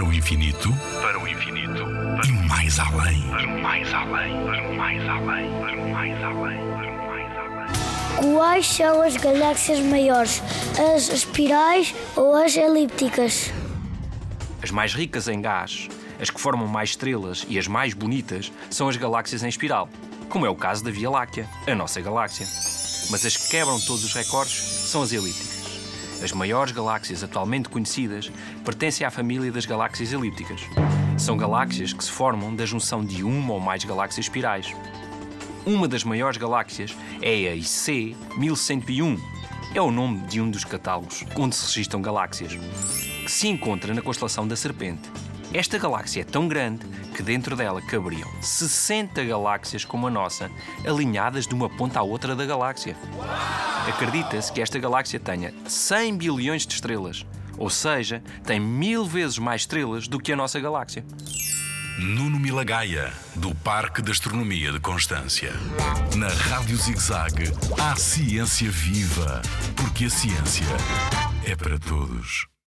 Para o infinito, para o infinito, e mais além. para o mais além, para o mais além, para o mais além, para o mais além. Quais são as galáxias maiores? As espirais ou as elípticas? As mais ricas em gás, as que formam mais estrelas e as mais bonitas são as galáxias em espiral, como é o caso da Via Láctea, a nossa galáxia. Mas as que quebram todos os recordes são as elípticas. As maiores galáxias atualmente conhecidas pertencem à família das galáxias elípticas. São galáxias que se formam da junção de uma ou mais galáxias espirais. Uma das maiores galáxias é a IC 1101. É o nome de um dos catálogos onde se registram galáxias, que se encontra na constelação da Serpente. Esta galáxia é tão grande que dentro dela caberiam 60 galáxias como a nossa, alinhadas de uma ponta à outra da galáxia. Acredita-se que esta galáxia tenha 100 bilhões de estrelas, ou seja, tem mil vezes mais estrelas do que a nossa galáxia. Nuno Milagaya, do Parque de Astronomia de Constância. Na Rádio ZigZag, há ciência viva, porque a ciência é para todos.